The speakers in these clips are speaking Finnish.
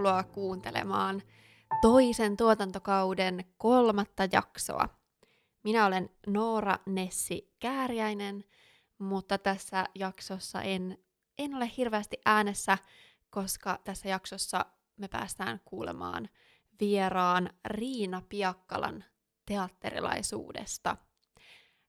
tervetuloa kuuntelemaan toisen tuotantokauden kolmatta jaksoa. Minä olen Noora Nessi Kääriäinen, mutta tässä jaksossa en, en ole hirveästi äänessä, koska tässä jaksossa me päästään kuulemaan vieraan Riina Piakkalan teatterilaisuudesta.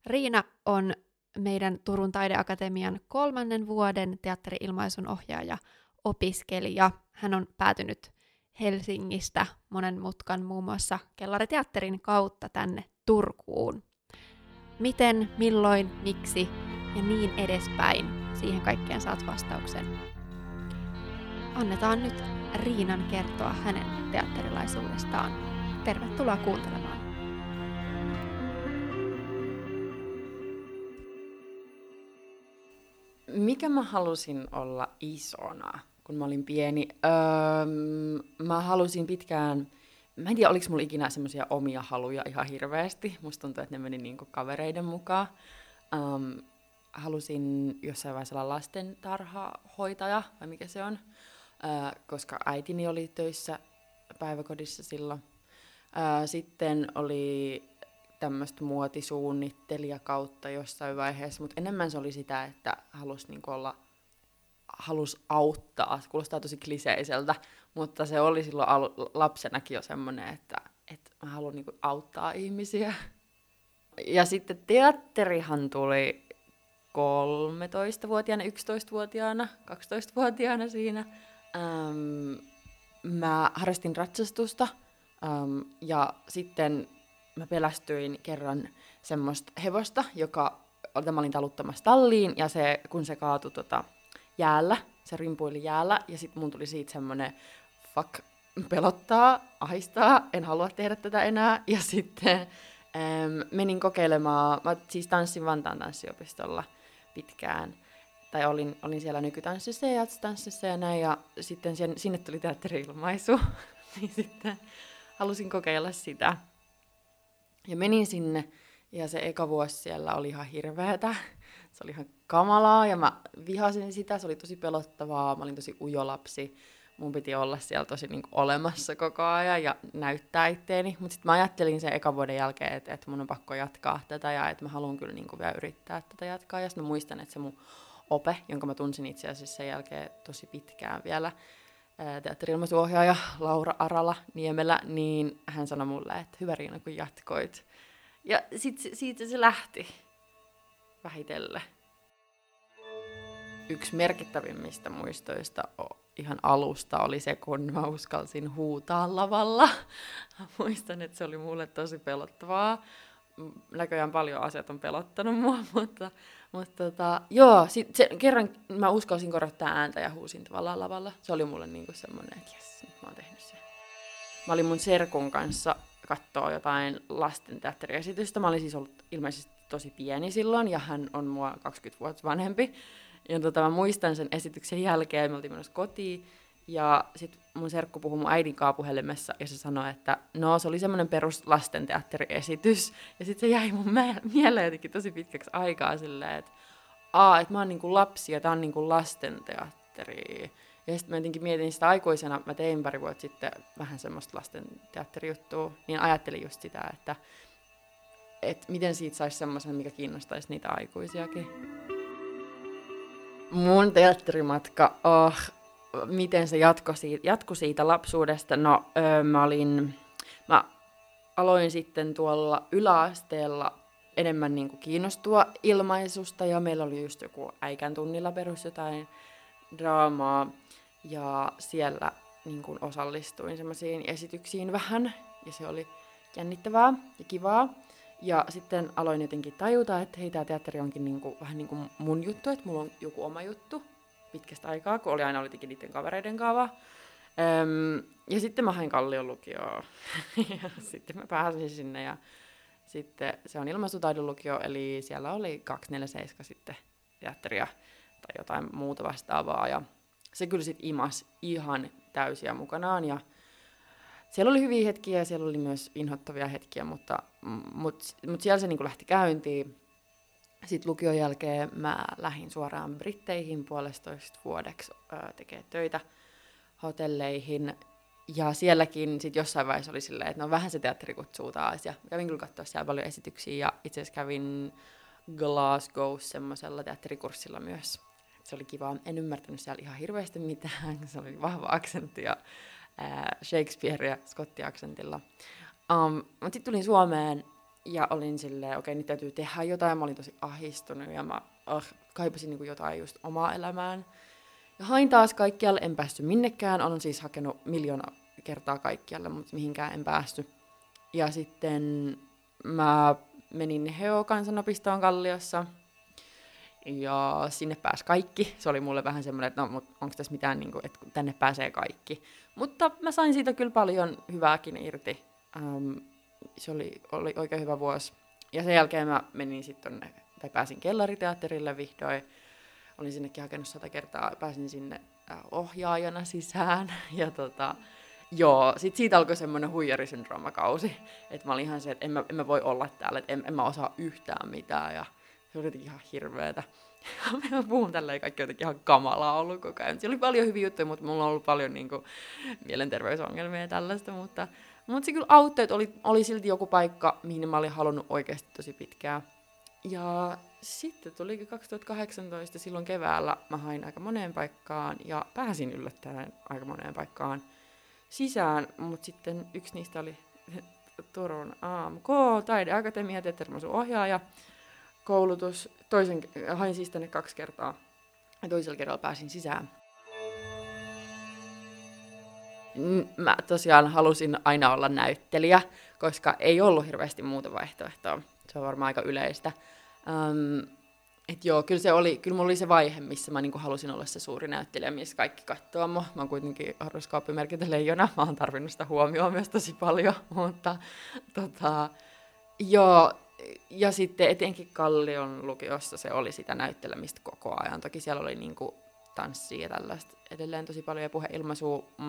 Riina on meidän Turun taideakatemian kolmannen vuoden teatteriilmaisun ohjaaja opiskelija. Hän on päätynyt Helsingistä monen mutkan muun muassa Kellariteatterin kautta tänne Turkuun. Miten, milloin, miksi ja niin edespäin. Siihen kaikkeen saat vastauksen. Annetaan nyt Riinan kertoa hänen teatterilaisuudestaan. Tervetuloa kuuntelemaan. Mikä mä halusin olla isona? Kun mä olin pieni. Öö, mä halusin pitkään, mä en tiedä oliko mulla ikinä semmoisia omia haluja ihan hirveästi. Musta tuntuu, että ne meni niinku kavereiden mukaan. Öö, halusin jossain vaiheessa olla lastentarhahoitaja, vai mikä se on, öö, koska äitini oli töissä päiväkodissa silloin. Öö, sitten oli tämmöistä muotisuunnittelijakautta jossain vaiheessa, mutta enemmän se oli sitä, että halusi niinku olla – halusi auttaa. Se kuulostaa tosi kliseiseltä, mutta se oli silloin al- lapsenakin jo semmoinen, että, että mä haluan niinku auttaa ihmisiä. Ja sitten teatterihan tuli 13-vuotiaana, 11-vuotiaana, 12-vuotiaana siinä. Ähm, mä harrastin ratsastusta ähm, ja sitten mä pelästyin kerran semmoista hevosta, joka mä olin taluttamassa talliin ja se, kun se kaatui tota, jäällä, se rimpuili jäällä, ja sitten mun tuli siitä semmonen, fuck, pelottaa, ahistaa, en halua tehdä tätä enää, ja sitten äm, menin kokeilemaan, mä siis tanssin Vantaan tanssiopistolla pitkään, tai olin, olin siellä nykytanssissa ja jatstanssissa ja näin, ja sitten sen, sinne tuli teatteri-ilmaisu, niin sitten halusin kokeilla sitä. Ja menin sinne, ja se eka vuosi siellä oli ihan hirveetä. Se oli ihan kamalaa ja mä vihasin sitä, se oli tosi pelottavaa, mä olin tosi ujo lapsi. Mun piti olla siellä tosi niin kuin, olemassa koko ajan ja näyttää itteeni. Mutta sitten mä ajattelin sen eka vuoden jälkeen, että, että mun on pakko jatkaa tätä ja että mä haluan kyllä niin kuin, vielä yrittää tätä jatkaa. Ja sitten mä muistan, että se mun ope, jonka mä tunsin itse asiassa sen jälkeen tosi pitkään vielä, teatterilmaisuohjaaja Laura Arala Niemelä, niin hän sanoi mulle, että hyvä Riina, kun jatkoit. Ja sitten siitä se lähti vähitellen. Yksi merkittävimmistä muistoista ihan alusta oli se, kun mä uskalsin huutaa lavalla. Muistan, että se oli mulle tosi pelottavaa. Näköjään paljon asiat on pelottanut mua, mutta, mutta tota, joo, sit, se, kerran mä uskalsin korottaa ääntä ja huusin tavallaan lavalla. Se oli mulle niinku semmoinen, että jes, nyt mä oon tehnyt sen. Mä olin mun serkun kanssa katsoa jotain lastenteatteriesitystä. Mä olin siis ollut ilmeisesti tosi pieni silloin ja hän on mua 20 vuotta vanhempi. Ja tota, mä muistan sen esityksen jälkeen, me oltiin menossa kotiin ja sitten mun serkku puhui mun äidin puhelimessa ja se sanoi, että no se oli semmoinen perus lastenteatteriesitys. Ja sitten se jäi mun mieleen jotenkin tosi pitkäksi aikaa silleen, että aa, että mä oon niinku lapsi ja tää on niinku lastenteatteri. Ja sitten mä jotenkin mietin sitä aikuisena, mä tein pari vuotta sitten vähän semmoista lasten teatterijuttua, niin ajattelin just sitä, että et miten siitä saisi semmoisen, mikä kiinnostaisi niitä aikuisiakin. Mun teatterimatka, oh, miten se jatkoi siitä, jatkoi siitä lapsuudesta? No, öö, mä olin, mä aloin sitten tuolla yläasteella enemmän niin kuin kiinnostua ilmaisusta ja meillä oli just joku äikän tunnilla perus jotain draamaa ja siellä niin kuin osallistuin semmoisiin esityksiin vähän ja se oli jännittävää ja kivaa. Ja sitten aloin jotenkin tajuta, että hei, tämä teatteri onkin niin kuin, vähän niin kuin mun juttu, että mulla on joku oma juttu pitkästä aikaa, kun oli aina oli niiden kavereiden kaava. Öm, ja sitten mä hain Kallion lukioon. ja sitten mä pääsin sinne ja sitten se on ilmaisutaidon lukio, eli siellä oli 247 sitten teatteria tai jotain muuta vastaavaa. Ja se kyllä sitten imas ihan täysiä mukanaan ja siellä oli hyviä hetkiä ja siellä oli myös inhottavia hetkiä, mutta, mutta, mutta siellä se niin lähti käyntiin. Sitten lukion jälkeen mä lähdin suoraan Britteihin puolestoista vuodeksi tekemään töitä hotelleihin. Ja sielläkin sit jossain vaiheessa oli silleen, että no vähän se teatteri kutsuu taas. Ja kävin kyllä katsoa siellä paljon esityksiä ja itse asiassa kävin Glasgow semmoisella teatterikurssilla myös. Se oli kiva. En ymmärtänyt siellä ihan hirveästi mitään. Se oli vahva aksentti ja ää, Shakespeare ja Scotti-aksentilla. Um, mutta sitten tulin Suomeen ja olin silleen, okei, okay, nyt täytyy tehdä jotain. Mä olin tosi ahistunut ja mä oh, kaipasin niinku jotain just omaa elämään. Ja hain taas kaikkialle, en päästy minnekään. Olen siis hakenut miljoona kertaa kaikkialle, mutta mihinkään en päästy. Ja sitten mä menin Heo kansanopistoon Kalliossa. Ja sinne pääsi kaikki. Se oli mulle vähän semmoinen, että no, onko tässä mitään, niin kuin, että tänne pääsee kaikki. Mutta mä sain siitä kyllä paljon hyvääkin irti. Um, se oli, oli oikein hyvä vuosi. Ja sen jälkeen mä menin sitten tai pääsin kellariteatterille vihdoin. Olin sinnekin hakenut sata kertaa, pääsin sinne äh, ohjaajana sisään. Ja tota, joo, sit siitä alkoi semmoinen huijarisyndroomakausi. Että mä olin ihan se, että en mä, en mä voi olla täällä, että en, en mä osaa yhtään mitään. Ja se oli jotenkin ihan hirveetä. mä puhun tälleen kaikki jotenkin ihan kamalaa ollut koko ajan. Siellä oli paljon hyviä juttuja, mutta mulla on ollut paljon niin kuin, mielenterveysongelmia ja tällaista, mutta mutta se kyllä auttoi, että oli, oli silti joku paikka, mihin mä olin halunnut oikeasti tosi pitkään. Ja sitten tulikin 2018, silloin keväällä mä hain aika moneen paikkaan ja pääsin yllättäen aika moneen paikkaan sisään, mutta sitten yksi niistä oli Turun AMK, Taideakatemia, Teatterimasun ohjaaja, koulutus. Toisen, hain siis tänne kaksi kertaa ja toisella kerralla pääsin sisään mä tosiaan halusin aina olla näyttelijä, koska ei ollut hirveästi muuta vaihtoehtoa. Se on varmaan aika yleistä. Um, et joo, kyllä, se oli, kyllä mulla oli se vaihe, missä mä niinku halusin olla se suuri näyttelijä, missä kaikki katsoo mua. Mä oon kuitenkin horoskooppimerkintä leijona, mä oon tarvinnut sitä huomioon myös tosi paljon, mutta tota, joo, ja sitten etenkin Kallion lukiossa se oli sitä näyttelemistä koko ajan. Toki siellä oli niinku tanssia ja tällaista edelleen tosi paljon ja puheilmaisua, mm,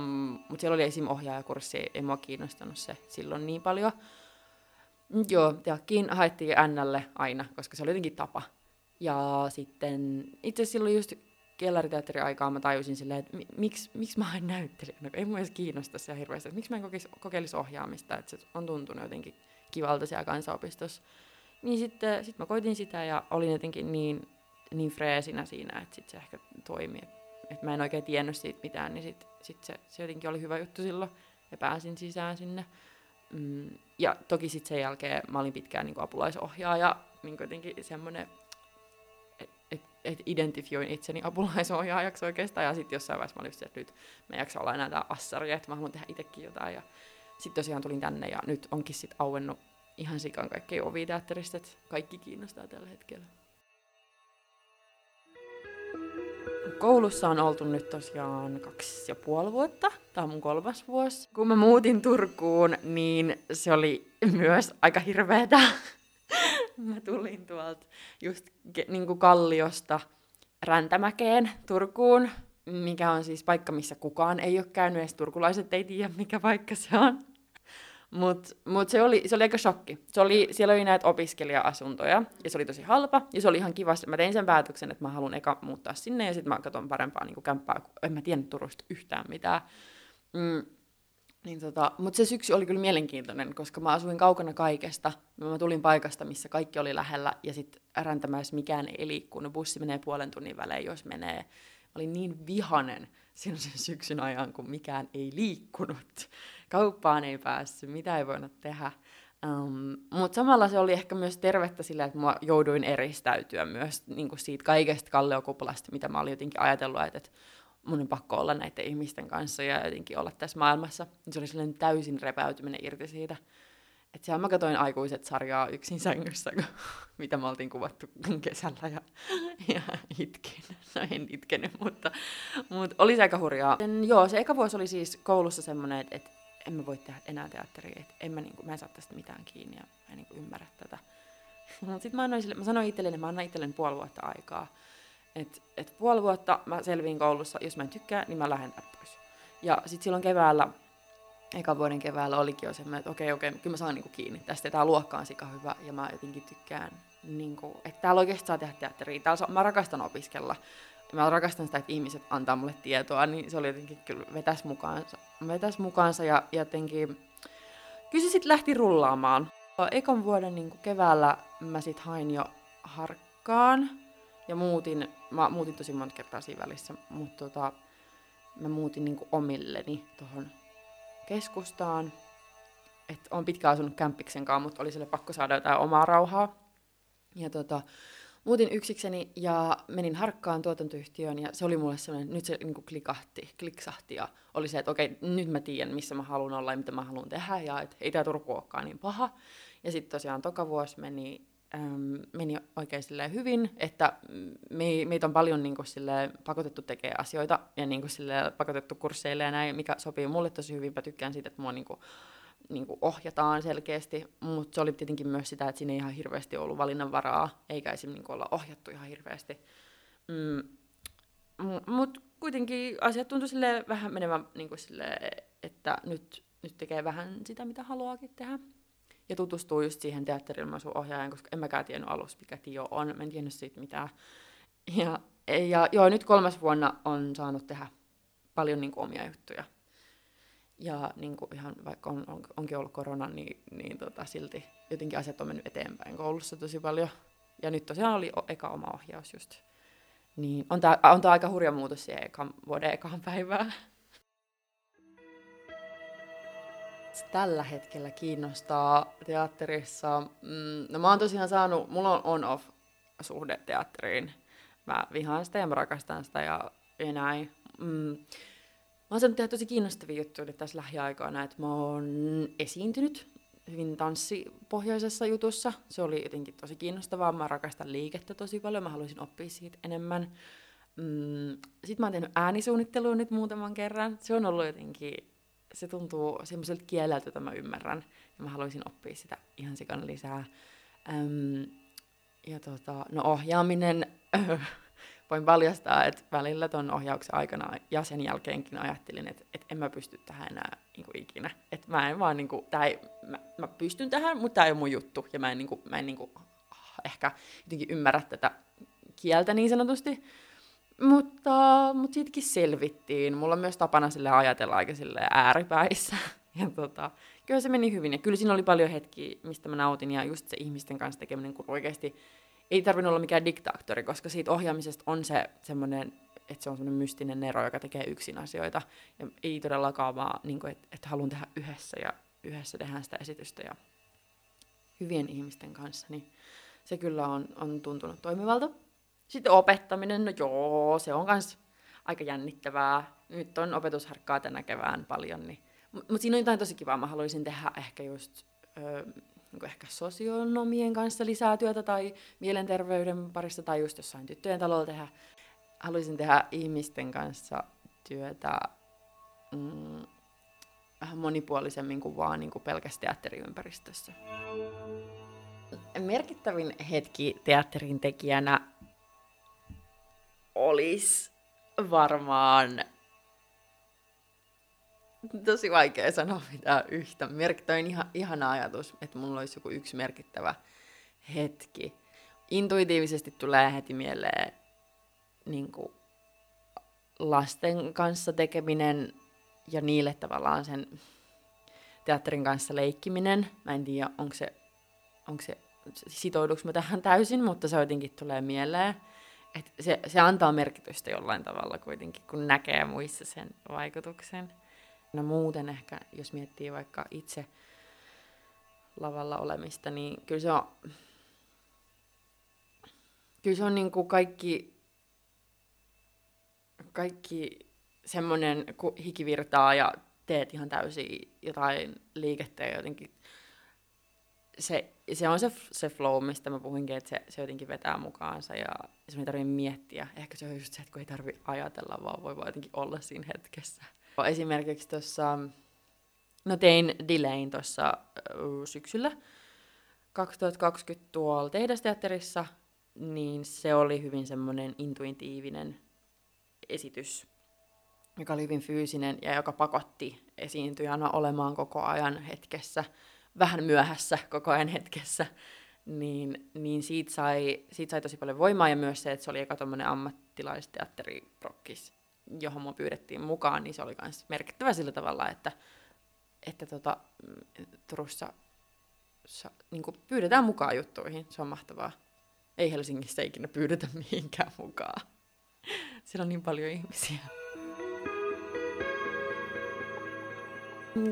mutta siellä oli esim. ohjaajakurssi, ei mua kiinnostanut se silloin niin paljon. Mm, joo, teakkiin haettiin NL aina, koska se oli jotenkin tapa. Ja sitten itse asiassa silloin just kellariteatteri-aikaa mä tajusin silleen, että miksi, miksi mä haen näyttelijänä, ei mua edes kiinnosta se hirveästi, että miksi mä en kokeilisi ohjaamista, että se on tuntunut jotenkin kivalta siellä kansanopistossa. Niin sitten sit mä koitin sitä ja olin jotenkin niin niin freesinä siinä, että sit se ehkä toimi. Että et mä en oikein tiennyt siitä mitään, niin sit, sit se, se jotenkin oli hyvä juttu silloin ja pääsin sisään sinne. Mm, ja toki sitten sen jälkeen mä olin pitkään niin apulaisohjaaja, niin jotenkin semmoinen, et, et identifioin itseni apulaisohjaajaksi oikeastaan. Ja sitten jossain vaiheessa mä olin että nyt mä en jaksa olla enää tämä assari, että mä haluan tehdä itsekin jotain. Ja sitten tosiaan tulin tänne ja nyt onkin sitten auennut ihan sikan kaikkea oviteatterista, että kaikki kiinnostaa tällä hetkellä. Koulussa on oltu nyt tosiaan kaksi ja puoli vuotta. Tämä on mun kolmas vuosi. Kun mä muutin Turkuun, niin se oli myös aika hirveetä. mä tulin tuolta just niin kuin Kalliosta Räntämäkeen Turkuun, mikä on siis paikka, missä kukaan ei ole käynyt, edes turkulaiset ei tiedä, mikä paikka se on. Mutta mut se, oli, se oli aika shokki. Se oli, siellä oli näitä opiskelija-asuntoja, ja se oli tosi halpa, ja se oli ihan kiva. Mä tein sen päätöksen, että mä haluan eka muuttaa sinne, ja sitten mä katson parempaa niin kämppää, kun en mä tiennyt Turusta yhtään mitään. Mm, niin tota, mutta se syksy oli kyllä mielenkiintoinen, koska mä asuin kaukana kaikesta. Mä tulin paikasta, missä kaikki oli lähellä, ja sitten räntämäessä mikään ei liikkunut. Bussi menee puolen tunnin välein, jos menee. Mä olin niin vihanen sen syksyn ajan, kun mikään ei liikkunut kauppaan ei päässyt, mitä ei voinut tehdä. Um, Mutta samalla se oli ehkä myös tervettä sillä, että mä jouduin eristäytyä myös niin kuin siitä kaikesta kalleokupulasta, mitä mä olin jotenkin ajatellut, että mun on pakko olla näiden ihmisten kanssa ja jotenkin olla tässä maailmassa. Se oli sellainen täysin repäytyminen irti siitä. Että siellä mä katsoin aikuiset sarjaa yksin sängyssä, kun, mitä me oltiin kuvattu kesällä ja, ja itkin. No en itkenyt, mutta, mutta oli se aika hurjaa. Sen, joo, se eka vuosi oli siis koulussa semmoinen, että, että en mä voi tehdä enää teatteria, että en mä, niin kuin, mä en saa tästä mitään kiinni ja mä en niin kuin, ymmärrä tätä. Sitten mä, annoin sille, mä sanoin itselleni, mä annan itselleni puoli vuotta aikaa. Että et puoli vuotta mä selviin koulussa, jos mä en tykkää, niin mä lähden pois. Ja sitten silloin keväällä, eka vuoden keväällä olikin jo semmoinen, että okei, okei, kyllä mä saan niinku kiinni tästä. Tämä luokka on sika hyvä ja mä jotenkin tykkään, niinku, että täällä oikeasti saa tehdä teatteria. Täällä saa, mä rakastan opiskella mä rakastan sitä, että ihmiset antaa mulle tietoa, niin se oli jotenkin kyllä vetäs mukaansa, vetäs mukaansa ja jotenkin, kyllä se sitten lähti rullaamaan. Ekan vuoden niin keväällä mä sit hain jo harkkaan ja muutin, mä muutin tosi monta kertaa siinä välissä, mutta tota, mä muutin niin omilleni tuohon keskustaan. että on pitkään asunut kämppiksen kanssa, mutta oli sille pakko saada jotain omaa rauhaa. Ja tota, muutin yksikseni ja menin harkkaan tuotantoyhtiöön ja se oli mulle sellainen, nyt se niin kuin klikahti, kliksahti ja oli se, että okei, nyt mä tiedän, missä mä haluan olla ja mitä mä haluan tehdä ja että ei tämä Turku olekaan niin paha. Ja sitten tosiaan toka vuosi meni, äm, meni oikein hyvin, että me, meitä on paljon niin kuin, silleen, pakotettu tekemään asioita ja niin kuin, silleen, pakotettu kursseille ja näin, mikä sopii mulle tosi hyvin. Mä tykkään siitä, että mua niin kuin, niin kuin ohjataan selkeästi, mutta se oli tietenkin myös sitä, että siinä ei ihan hirveästi ollut valinnanvaraa, eikä esimerkiksi niin olla ohjattu ihan hirveästi. Mm, mutta kuitenkin asiat tuntui vähän menevän, niin kuin sille, että nyt, nyt tekee vähän sitä, mitä haluaakin tehdä. Ja tutustuu just siihen teatterilmaisun ohjaajan, koska en mäkään tiennyt alussa, mikä Tio on. Mä en tiennyt siitä mitään. Ja, ja joo, nyt kolmas vuonna on saanut tehdä paljon niin kuin, omia juttuja. Ja niin kuin ihan vaikka on, on, onkin ollut korona, niin, niin tota, silti jotenkin asiat on mennyt eteenpäin koulussa tosi paljon. Ja nyt tosiaan oli eka oma ohjaus just. Niin on tämä on tää aika hurja muutos siihen ekan, vuoden ekaan päivään. Tällä hetkellä kiinnostaa teatterissa. Mm, no mä oon tosiaan saanut, mulla on on-off suhde teatteriin. Mä vihaan sitä ja mä rakastan sitä ja, ja näin. Mm Mä oon saanut tehdä tosi kiinnostavia juttuja tässä lähiaikoina, että mä oon esiintynyt hyvin tanssipohjaisessa jutussa. Se oli jotenkin tosi kiinnostavaa. Mä rakastan liikettä tosi paljon. Mä haluaisin oppia siitä enemmän. Mm, Sitten mä oon tehnyt äänisuunnittelua nyt muutaman kerran. Se on ollut jotenkin, se tuntuu semmoiselta kieleltä, jota mä ymmärrän. Ja mä haluaisin oppia sitä ihan sikan lisää. Öm, ja tota, no ohjaaminen, voin paljastaa, että välillä tuon ohjauksen aikana ja sen jälkeenkin ajattelin, että, että en mä pysty tähän enää niin kuin ikinä. Että mä en vaan, niin kuin, ei, mä, mä, pystyn tähän, mutta tämä ei ole mun juttu. Ja mä en, niin kuin, mä en niin kuin, ehkä jotenkin ymmärrä tätä kieltä niin sanotusti. Mutta, mutta siitäkin selvittiin. Mulla on myös tapana sille ajatella aika sille ääripäissä. Ja tota, kyllä se meni hyvin. Ja kyllä siinä oli paljon hetkiä, mistä mä nautin. Ja just se ihmisten kanssa tekeminen, kun oikeasti ei tarvinnut olla mikään diktaattori, koska siitä ohjaamisesta on se semmoinen, että se on semmoinen mystinen nero, joka tekee yksin asioita. Ja ei todellakaan vaan, niin että, että haluan tehdä yhdessä ja yhdessä tehdään sitä esitystä ja hyvien ihmisten kanssa, niin se kyllä on, on tuntunut toimivalta. Sitten opettaminen, no joo, se on myös aika jännittävää. Nyt on opetusharkkaa tänä kevään paljon, niin mutta siinä on jotain tosi kivaa. Mä haluaisin tehdä ehkä just öö, niin ehkä sosionomien kanssa lisää työtä tai mielenterveyden parissa tai just jossain tyttöjen talolla tehdä. Haluaisin tehdä ihmisten kanssa työtä mm, vähän monipuolisemmin kuin vaan niin kuin pelkästään teatteriympäristössä. Merkittävin hetki teatterin tekijänä olisi varmaan tosi vaikea sanoa mitään yhtä. Merkittävä ihan, ihana ajatus, että mulla olisi joku yksi merkittävä hetki. Intuitiivisesti tulee heti mieleen niin kuin, lasten kanssa tekeminen ja niille tavallaan sen teatterin kanssa leikkiminen. Mä en tiedä, onko se, onko se sitouduks mä tähän täysin, mutta se jotenkin tulee mieleen. Et se, se antaa merkitystä jollain tavalla kuitenkin, kun näkee muissa sen vaikutuksen. No muuten ehkä, jos miettii vaikka itse lavalla olemista, niin kyllä se on, kyllä se on niin kuin kaikki, kaikki semmoinen, kun hikivirtaa ja teet ihan täysin jotain liikettä ja jotenkin se, se on se, se flow, mistä mä puhuinkin, että se, se jotenkin vetää mukaansa ja se ei tarvitse miettiä. Ehkä se on just se, että kun ei tarvitse ajatella, vaan voi vaan jotenkin olla siinä hetkessä. Esimerkiksi tuossa, no tein delayin tuossa syksyllä 2020 tuolla tehdasteatterissa, niin se oli hyvin semmoinen intuitiivinen esitys, joka oli hyvin fyysinen ja joka pakotti esiintyjänä olemaan koko ajan hetkessä, vähän myöhässä koko ajan hetkessä. niin, niin siitä, sai, siitä sai tosi paljon voimaa ja myös se, että se oli eka tuommoinen ammattilaisteatteriprokkis, johon mua pyydettiin mukaan, niin se oli myös merkittävä sillä tavalla, että, että tota, Turussa sa, niin pyydetään mukaan juttuihin. Se on mahtavaa. Ei Helsingissä ikinä pyydetä mihinkään mukaan. Siellä on niin paljon ihmisiä.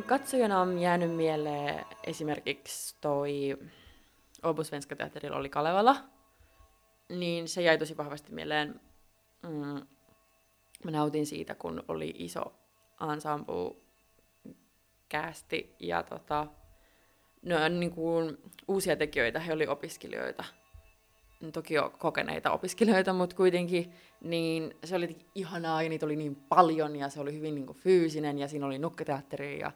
Katsojana on jäänyt mieleen esimerkiksi toi Åbo Svenska Teatterilla oli Kalevala, niin se jäi tosi vahvasti mieleen. Mm, mä nautin siitä, kun oli iso ensemble kästi ja tota, no, niin kuin uusia tekijöitä, he oli opiskelijoita, toki jo kokeneita opiskelijoita, mutta kuitenkin, niin se oli ihanaa ja niitä oli niin paljon ja se oli hyvin niin kuin, fyysinen ja siinä oli nukketeatteri ja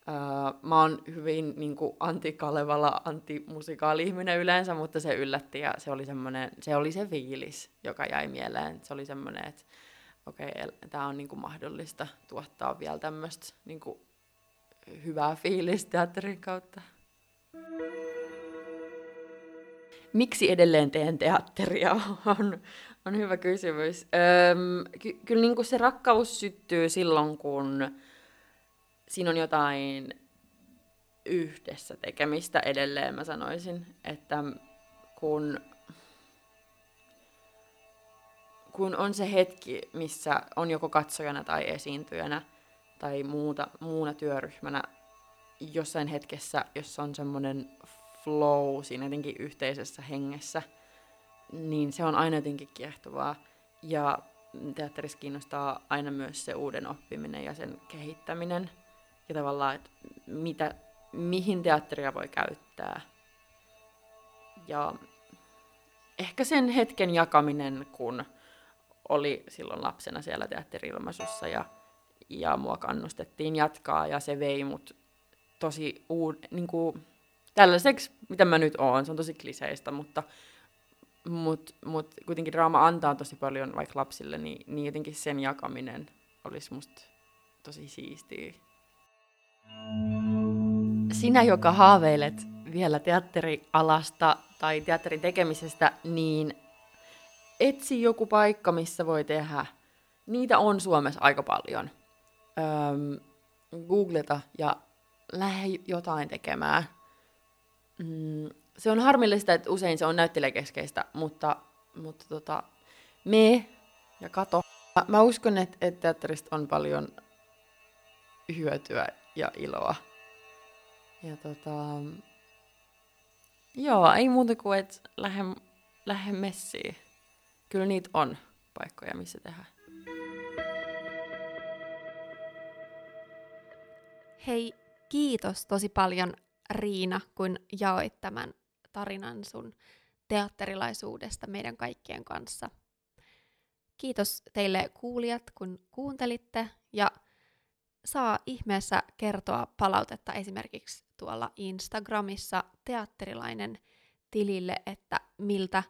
Uh, mä oon hyvin niin kuin anti-Kalevala, anti-musikaali-ihminen yleensä, mutta se yllätti ja se oli, se oli se fiilis, joka jäi mieleen. Se oli semmoinen, että okei, okay, tämä on niin kuin mahdollista tuottaa vielä tämmöistä niin kuin hyvää fiilistä teatterin kautta. Miksi edelleen teen teatteria on, on hyvä kysymys. Öm, ky- kyllä niin kuin se rakkaus syttyy silloin, kun siinä on jotain yhdessä tekemistä edelleen, mä sanoisin, että kun, kun on se hetki, missä on joko katsojana tai esiintyjänä tai muuta, muuna työryhmänä jossain hetkessä, jossa on semmoinen flow siinä jotenkin yhteisessä hengessä, niin se on aina jotenkin kiehtovaa. Ja teatterissa kiinnostaa aina myös se uuden oppiminen ja sen kehittäminen ja tavallaan, että mitä, mihin teatteria voi käyttää. Ja ehkä sen hetken jakaminen, kun oli silloin lapsena siellä teatterilmaisussa ja, ja mua kannustettiin jatkaa ja se vei mut tosi uud, niin kuin, tällaiseksi, mitä mä nyt oon. Se on tosi kliseistä, mutta mut, mut kuitenkin draama antaa tosi paljon vaikka lapsille, niin, niin jotenkin sen jakaminen olisi musta tosi siistiä. Sinä, joka haaveilet vielä teatterialasta tai teatterin tekemisestä, niin etsi joku paikka, missä voi tehdä. Niitä on Suomessa aika paljon. Öm, googleta ja lähde jotain tekemään. Mm, se on harmillista, että usein se on näyttelijäkeskeistä, mutta, mutta tota, me ja kato. Mä uskon, että, että teatterista on paljon hyötyä ja iloa. Ja tota, joo, ei muuta kuin, että lähde, lähde messiin. Kyllä niitä on paikkoja, missä tehdä. Hei, kiitos tosi paljon Riina, kun jaoit tämän tarinan sun teatterilaisuudesta meidän kaikkien kanssa. Kiitos teille kuulijat, kun kuuntelitte ja saa ihmeessä kertoa palautetta esimerkiksi tuolla Instagramissa teatterilainen tilille, että miltä,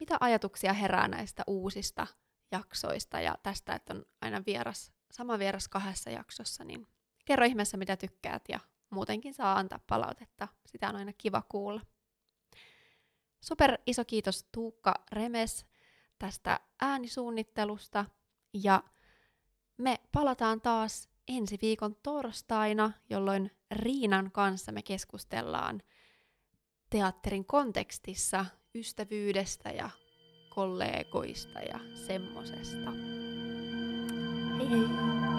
mitä ajatuksia herää näistä uusista jaksoista ja tästä, että on aina vieras, sama vieras kahdessa jaksossa, niin kerro ihmeessä mitä tykkäät ja muutenkin saa antaa palautetta. Sitä on aina kiva kuulla. Super iso kiitos Tuukka Remes tästä äänisuunnittelusta ja me palataan taas ensi viikon torstaina, jolloin Riinan kanssa me keskustellaan teatterin kontekstissa ystävyydestä ja kollegoista ja semmosesta. Hei hei!